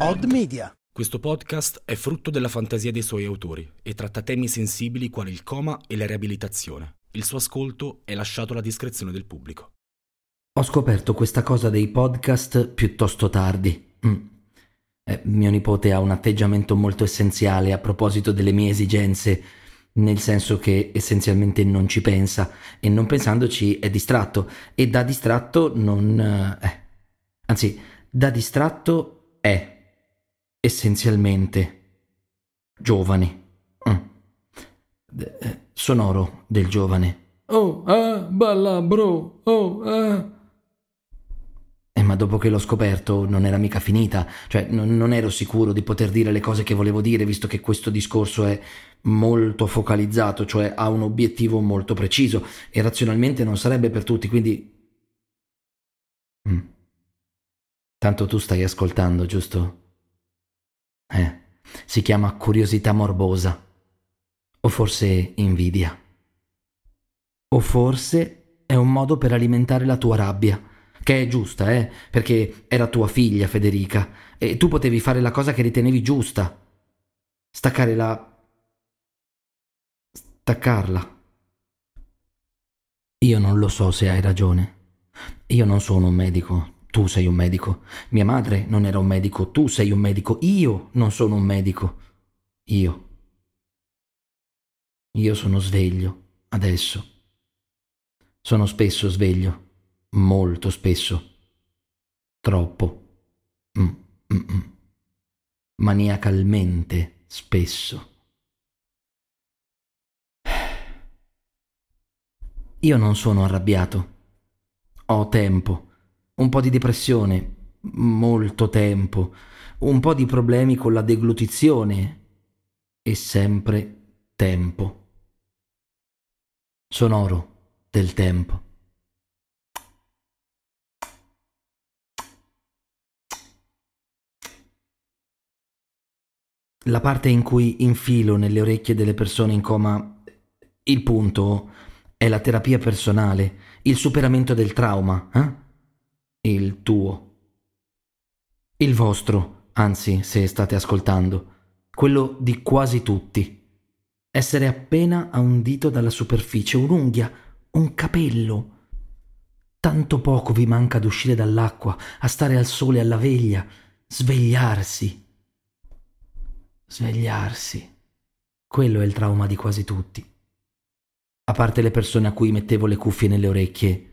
Odd Media. Questo podcast è frutto della fantasia dei suoi autori e tratta temi sensibili quali il coma e la riabilitazione. Il suo ascolto è lasciato alla discrezione del pubblico. Ho scoperto questa cosa dei podcast piuttosto tardi. Mm. Eh, mio nipote ha un atteggiamento molto essenziale a proposito delle mie esigenze, nel senso che essenzialmente non ci pensa e non pensandoci è distratto e da distratto non... Eh, anzi, da distratto è essenzialmente giovane. Mm. Eh, sonoro del giovane. Oh, ah, balla, bro. Oh, ah. Eh, ma dopo che l'ho scoperto non era mica finita, cioè non, non ero sicuro di poter dire le cose che volevo dire, visto che questo discorso è molto focalizzato, cioè ha un obiettivo molto preciso e razionalmente non sarebbe per tutti, quindi... Mm. Tanto tu stai ascoltando, giusto? Eh, si chiama curiosità morbosa. O forse invidia. O forse è un modo per alimentare la tua rabbia, che è giusta, eh, perché era tua figlia Federica, e tu potevi fare la cosa che ritenevi giusta. Staccare la... staccarla. Io non lo so se hai ragione. Io non sono un medico, tu sei un medico. Mia madre non era un medico. Tu sei un medico. Io non sono un medico. Io. Io sono sveglio. Adesso. Sono spesso sveglio. Molto spesso. Troppo. Mm, mm, mm. Maniacalmente spesso. Io non sono arrabbiato. Ho tempo un po' di depressione, molto tempo, un po' di problemi con la deglutizione e sempre tempo. Sonoro del tempo. La parte in cui infilo nelle orecchie delle persone in coma, il punto è la terapia personale, il superamento del trauma, eh? Il tuo. Il vostro, anzi, se state ascoltando, quello di quasi tutti. Essere appena a un dito dalla superficie, un'unghia, un capello. Tanto poco vi manca ad uscire dall'acqua, a stare al sole alla veglia, svegliarsi. Svegliarsi. Quello è il trauma di quasi tutti. A parte le persone a cui mettevo le cuffie nelle orecchie,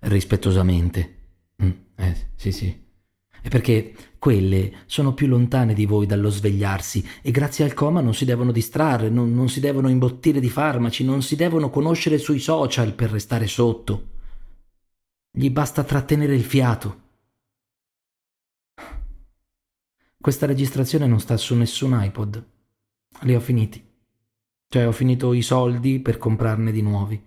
rispettosamente. Eh, sì, sì. È perché quelle sono più lontane di voi dallo svegliarsi e grazie al coma non si devono distrarre, non, non si devono imbottire di farmaci, non si devono conoscere sui social per restare sotto. Gli basta trattenere il fiato. Questa registrazione non sta su nessun iPod. Li ho finiti. Cioè ho finito i soldi per comprarne di nuovi.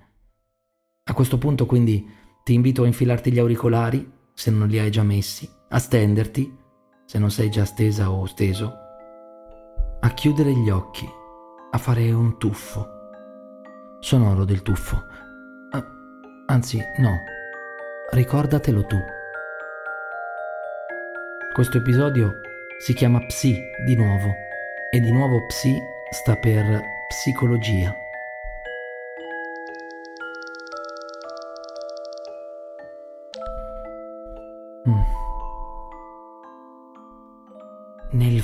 A questo punto quindi ti invito a infilarti gli auricolari se non li hai già messi, a stenderti, se non sei già stesa o steso, a chiudere gli occhi, a fare un tuffo. Sonoro del tuffo. Ah, anzi, no, ricordatelo tu. Questo episodio si chiama Psi di nuovo e di nuovo Psi sta per psicologia.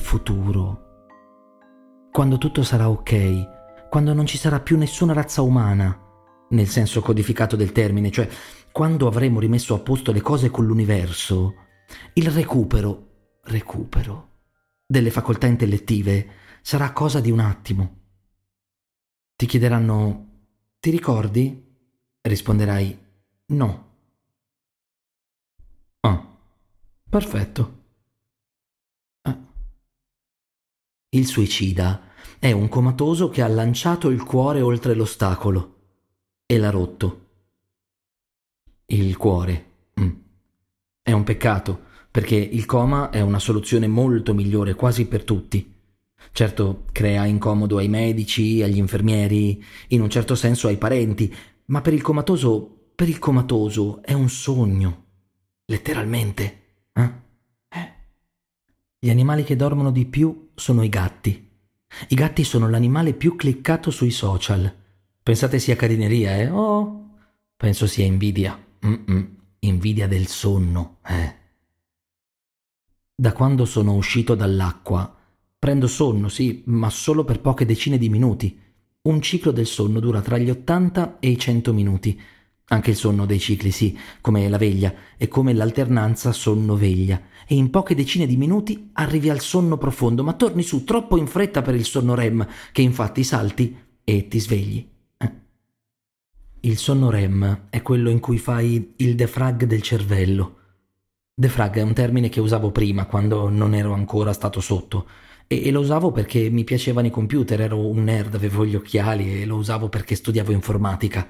Futuro, quando tutto sarà ok, quando non ci sarà più nessuna razza umana, nel senso codificato del termine, cioè quando avremo rimesso a posto le cose con l'universo, il recupero, recupero delle facoltà intellettive sarà cosa di un attimo. Ti chiederanno, ti ricordi? Risponderai, no. Perfetto. Ah. Il suicida è un comatoso che ha lanciato il cuore oltre l'ostacolo e l'ha rotto. Il cuore. Mm. È un peccato, perché il coma è una soluzione molto migliore quasi per tutti. Certo, crea incomodo ai medici, agli infermieri, in un certo senso ai parenti, ma per il comatoso, per il comatoso è un sogno. Letteralmente. Gli animali che dormono di più sono i gatti. I gatti sono l'animale più cliccato sui social. Pensate sia carineria, eh? Oh, penso sia invidia. Mm-mm. Invidia del sonno, eh. Da quando sono uscito dall'acqua, prendo sonno, sì, ma solo per poche decine di minuti. Un ciclo del sonno dura tra gli 80 e i 100 minuti. Anche il sonno dei cicli, sì, come la veglia e come l'alternanza sonno-veglia. E in poche decine di minuti arrivi al sonno profondo, ma torni su troppo in fretta per il sonno REM, che infatti salti e ti svegli. Eh. Il sonno REM è quello in cui fai il defrag del cervello. Defrag è un termine che usavo prima, quando non ero ancora stato sotto. E, e lo usavo perché mi piacevano i computer, ero un nerd, avevo gli occhiali e lo usavo perché studiavo informatica.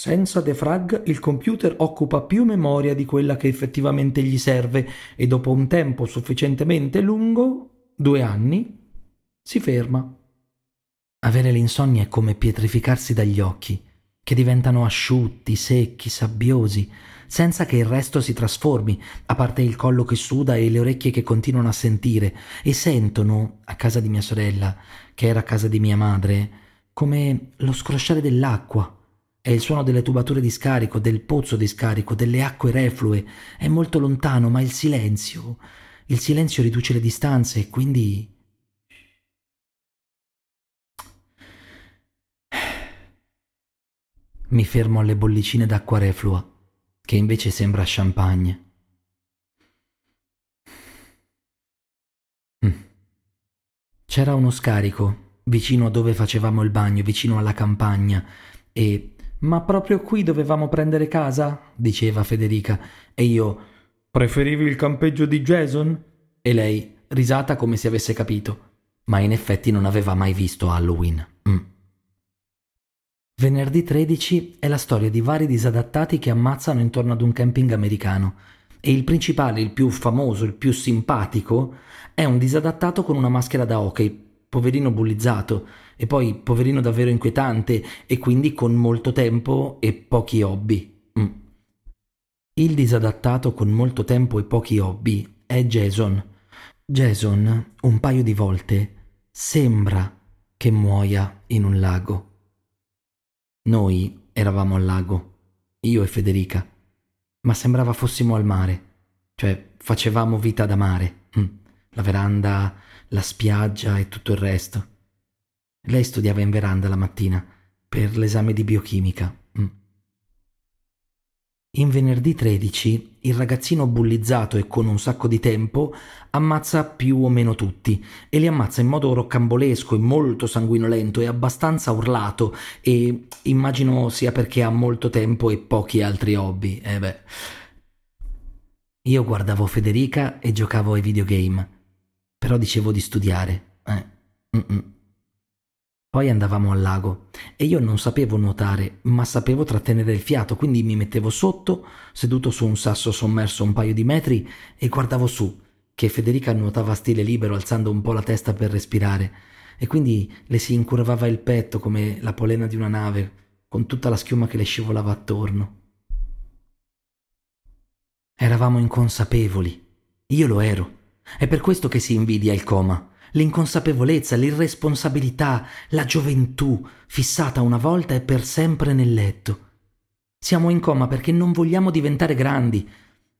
Senza defrag il computer occupa più memoria di quella che effettivamente gli serve e dopo un tempo sufficientemente lungo, due anni, si ferma. Avere l'insonnia è come pietrificarsi dagli occhi, che diventano asciutti, secchi, sabbiosi, senza che il resto si trasformi, a parte il collo che suda e le orecchie che continuano a sentire, e sentono, a casa di mia sorella, che era a casa di mia madre, come lo scrosciare dell'acqua è il suono delle tubature di scarico, del pozzo di scarico, delle acque reflue. È molto lontano, ma il silenzio. Il silenzio riduce le distanze e quindi. Mi fermo alle bollicine d'acqua reflua, che invece sembra champagne. Mm. C'era uno scarico vicino a dove facevamo il bagno, vicino alla campagna, e ma proprio qui dovevamo prendere casa? diceva Federica. E io Preferivi il campeggio di Jason? E lei, risata come se avesse capito. Ma in effetti non aveva mai visto Halloween. Mm. Venerdì 13 è la storia di vari disadattati che ammazzano intorno ad un camping americano. E il principale, il più famoso, il più simpatico, è un disadattato con una maschera da hockey, poverino bullizzato, e poi poverino davvero inquietante e quindi con molto tempo e pochi hobby. Mm. Il disadattato con molto tempo e pochi hobby è Jason. Jason, un paio di volte, sembra che muoia in un lago. Noi eravamo al lago, io e Federica, ma sembrava fossimo al mare, cioè facevamo vita da mare, mm. La veranda, la spiaggia e tutto il resto. Lei studiava in veranda la mattina per l'esame di biochimica. Mm. In venerdì 13 il ragazzino bullizzato e con un sacco di tempo ammazza più o meno tutti e li ammazza in modo roccambolesco e molto sanguinolento e abbastanza urlato e immagino sia perché ha molto tempo e pochi altri hobby. Eh beh. Io guardavo Federica e giocavo ai videogame, però dicevo di studiare. Eh. Poi andavamo al lago e io non sapevo nuotare, ma sapevo trattenere il fiato, quindi mi mettevo sotto, seduto su un sasso sommerso un paio di metri e guardavo su, che Federica nuotava a stile libero alzando un po' la testa per respirare, e quindi le si incurvava il petto come la polena di una nave, con tutta la schiuma che le scivolava attorno. Eravamo inconsapevoli. Io lo ero. È per questo che si invidia il coma l'inconsapevolezza, l'irresponsabilità, la gioventù, fissata una volta e per sempre nel letto. Siamo in coma perché non vogliamo diventare grandi.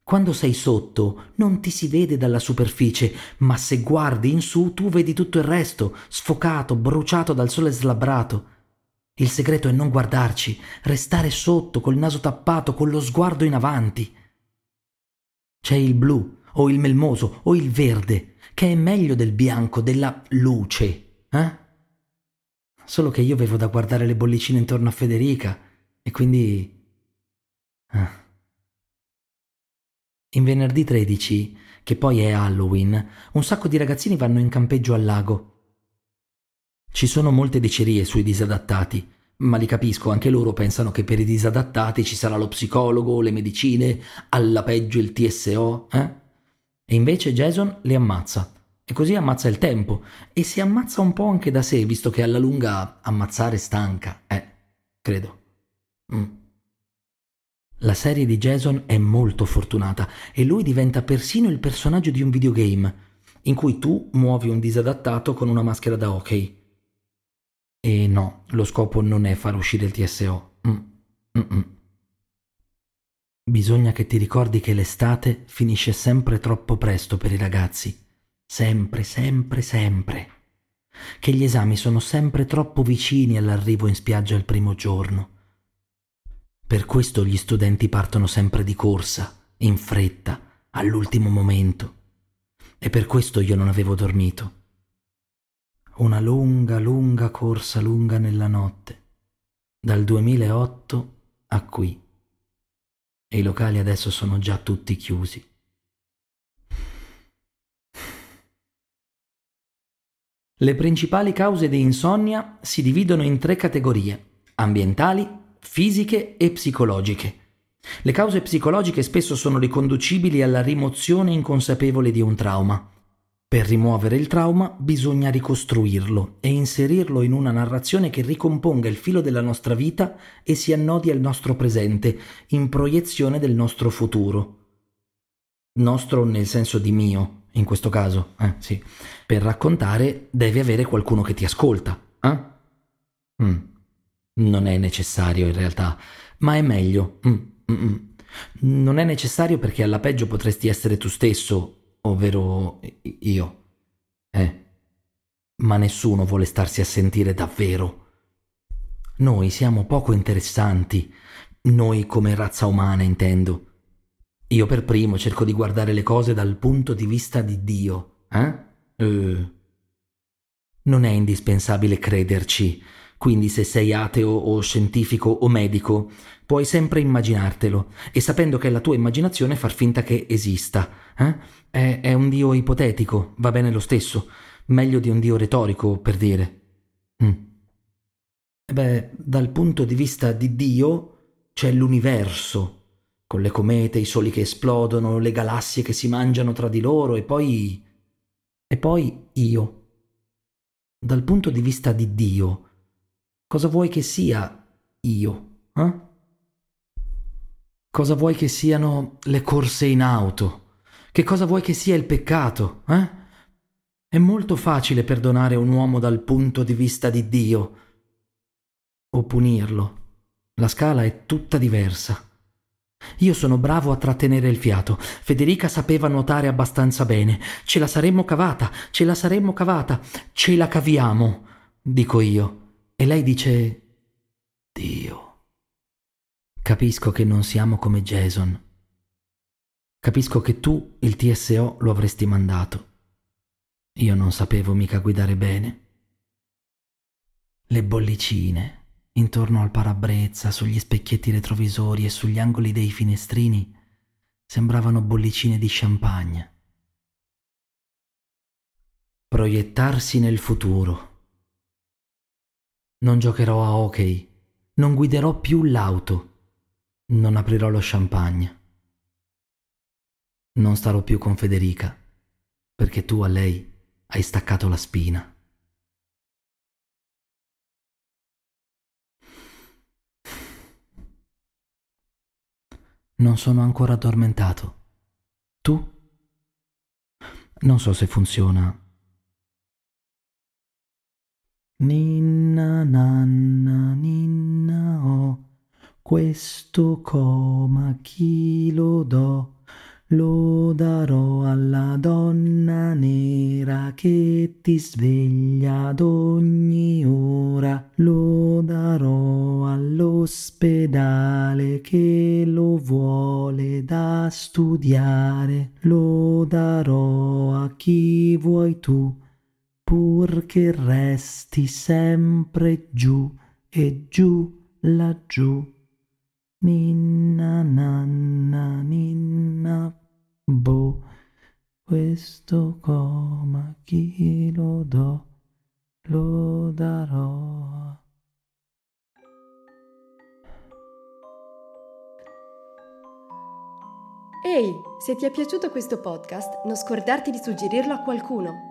Quando sei sotto non ti si vede dalla superficie, ma se guardi in su tu vedi tutto il resto, sfocato, bruciato dal sole slabbrato. Il segreto è non guardarci, restare sotto, col naso tappato, con lo sguardo in avanti. C'è il blu, o il melmoso, o il verde, che è meglio del bianco, della luce, eh? Solo che io avevo da guardare le bollicine intorno a Federica e quindi... Eh. In venerdì 13, che poi è Halloween, un sacco di ragazzini vanno in campeggio al lago. Ci sono molte dicerie sui disadattati, ma li capisco, anche loro pensano che per i disadattati ci sarà lo psicologo, le medicine, alla peggio il TSO, eh? E invece Jason li ammazza. E così ammazza il tempo. E si ammazza un po' anche da sé, visto che alla lunga ammazzare stanca. Eh, credo. Mm. La serie di Jason è molto fortunata e lui diventa persino il personaggio di un videogame. in cui tu muovi un disadattato con una maschera da hockey. E no, lo scopo non è far uscire il TSO. Mm. Mm-mm. Bisogna che ti ricordi che l'estate finisce sempre troppo presto per i ragazzi. Sempre, sempre, sempre. Che gli esami sono sempre troppo vicini all'arrivo in spiaggia il primo giorno. Per questo gli studenti partono sempre di corsa, in fretta, all'ultimo momento. E per questo io non avevo dormito. Una lunga, lunga corsa lunga nella notte, dal 2008 a qui e i locali adesso sono già tutti chiusi. Le principali cause di insonnia si dividono in tre categorie, ambientali, fisiche e psicologiche. Le cause psicologiche spesso sono riconducibili alla rimozione inconsapevole di un trauma. Per rimuovere il trauma bisogna ricostruirlo e inserirlo in una narrazione che ricomponga il filo della nostra vita e si annodi al nostro presente, in proiezione del nostro futuro. Nostro nel senso di mio, in questo caso, eh, sì. Per raccontare devi avere qualcuno che ti ascolta, eh? Mm. Non è necessario in realtà, ma è meglio. Mm, mm, mm. non è necessario perché alla peggio potresti essere tu stesso ovvero io. Eh. Ma nessuno vuole starsi a sentire davvero. Noi siamo poco interessanti, noi come razza umana intendo. Io per primo cerco di guardare le cose dal punto di vista di Dio, eh? eh. Non è indispensabile crederci, quindi se sei ateo o scientifico o medico, puoi sempre immaginartelo e sapendo che è la tua immaginazione far finta che esista. Eh? È, è un dio ipotetico, va bene lo stesso, meglio di un dio retorico, per dire. Mm. Beh, dal punto di vista di Dio c'è l'universo, con le comete, i soli che esplodono, le galassie che si mangiano tra di loro e poi... e poi io. Dal punto di vista di Dio, cosa vuoi che sia io? Eh? Cosa vuoi che siano le corse in auto? Che cosa vuoi che sia il peccato, eh? È molto facile perdonare un uomo dal punto di vista di Dio o punirlo. La scala è tutta diversa. Io sono bravo a trattenere il fiato. Federica sapeva nuotare abbastanza bene. Ce la saremmo cavata, ce la saremmo cavata, ce la caviamo, dico io. E lei dice Dio. Capisco che non siamo come Jason. Capisco che tu il TSO lo avresti mandato. Io non sapevo mica guidare bene. Le bollicine intorno al parabrezza, sugli specchietti retrovisori e sugli angoli dei finestrini sembravano bollicine di champagne. Proiettarsi nel futuro. Non giocherò a hockey, non guiderò più l'auto, non aprirò lo champagne non starò più con Federica, perché tu a lei hai staccato la spina. Non sono ancora addormentato. Tu? Non so se funziona. Ninna nanna ninna oh, questo coma chi lo do? lo darò alla donna nera che ti sveglia ad ogni ora, lo darò all'ospedale che lo vuole da studiare, lo darò a chi vuoi tu, purché resti sempre giù e giù laggiù. Ninna nanna ninna bo questo coma chi lo do lo darò Ehi, se ti è piaciuto questo podcast, non scordarti di suggerirlo a qualcuno.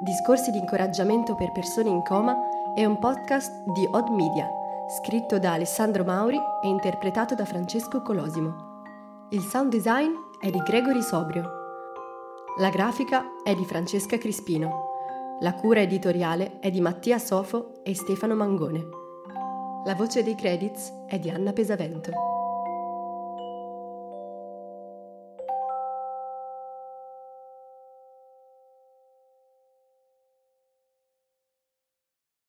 Discorsi di incoraggiamento per persone in coma è un podcast di Odd Media scritto da Alessandro Mauri e interpretato da Francesco Colosimo. Il sound design è di Gregory Sobrio. La grafica è di Francesca Crispino. La cura editoriale è di Mattia Sofo e Stefano Mangone. La voce dei credits è di Anna Pesavento.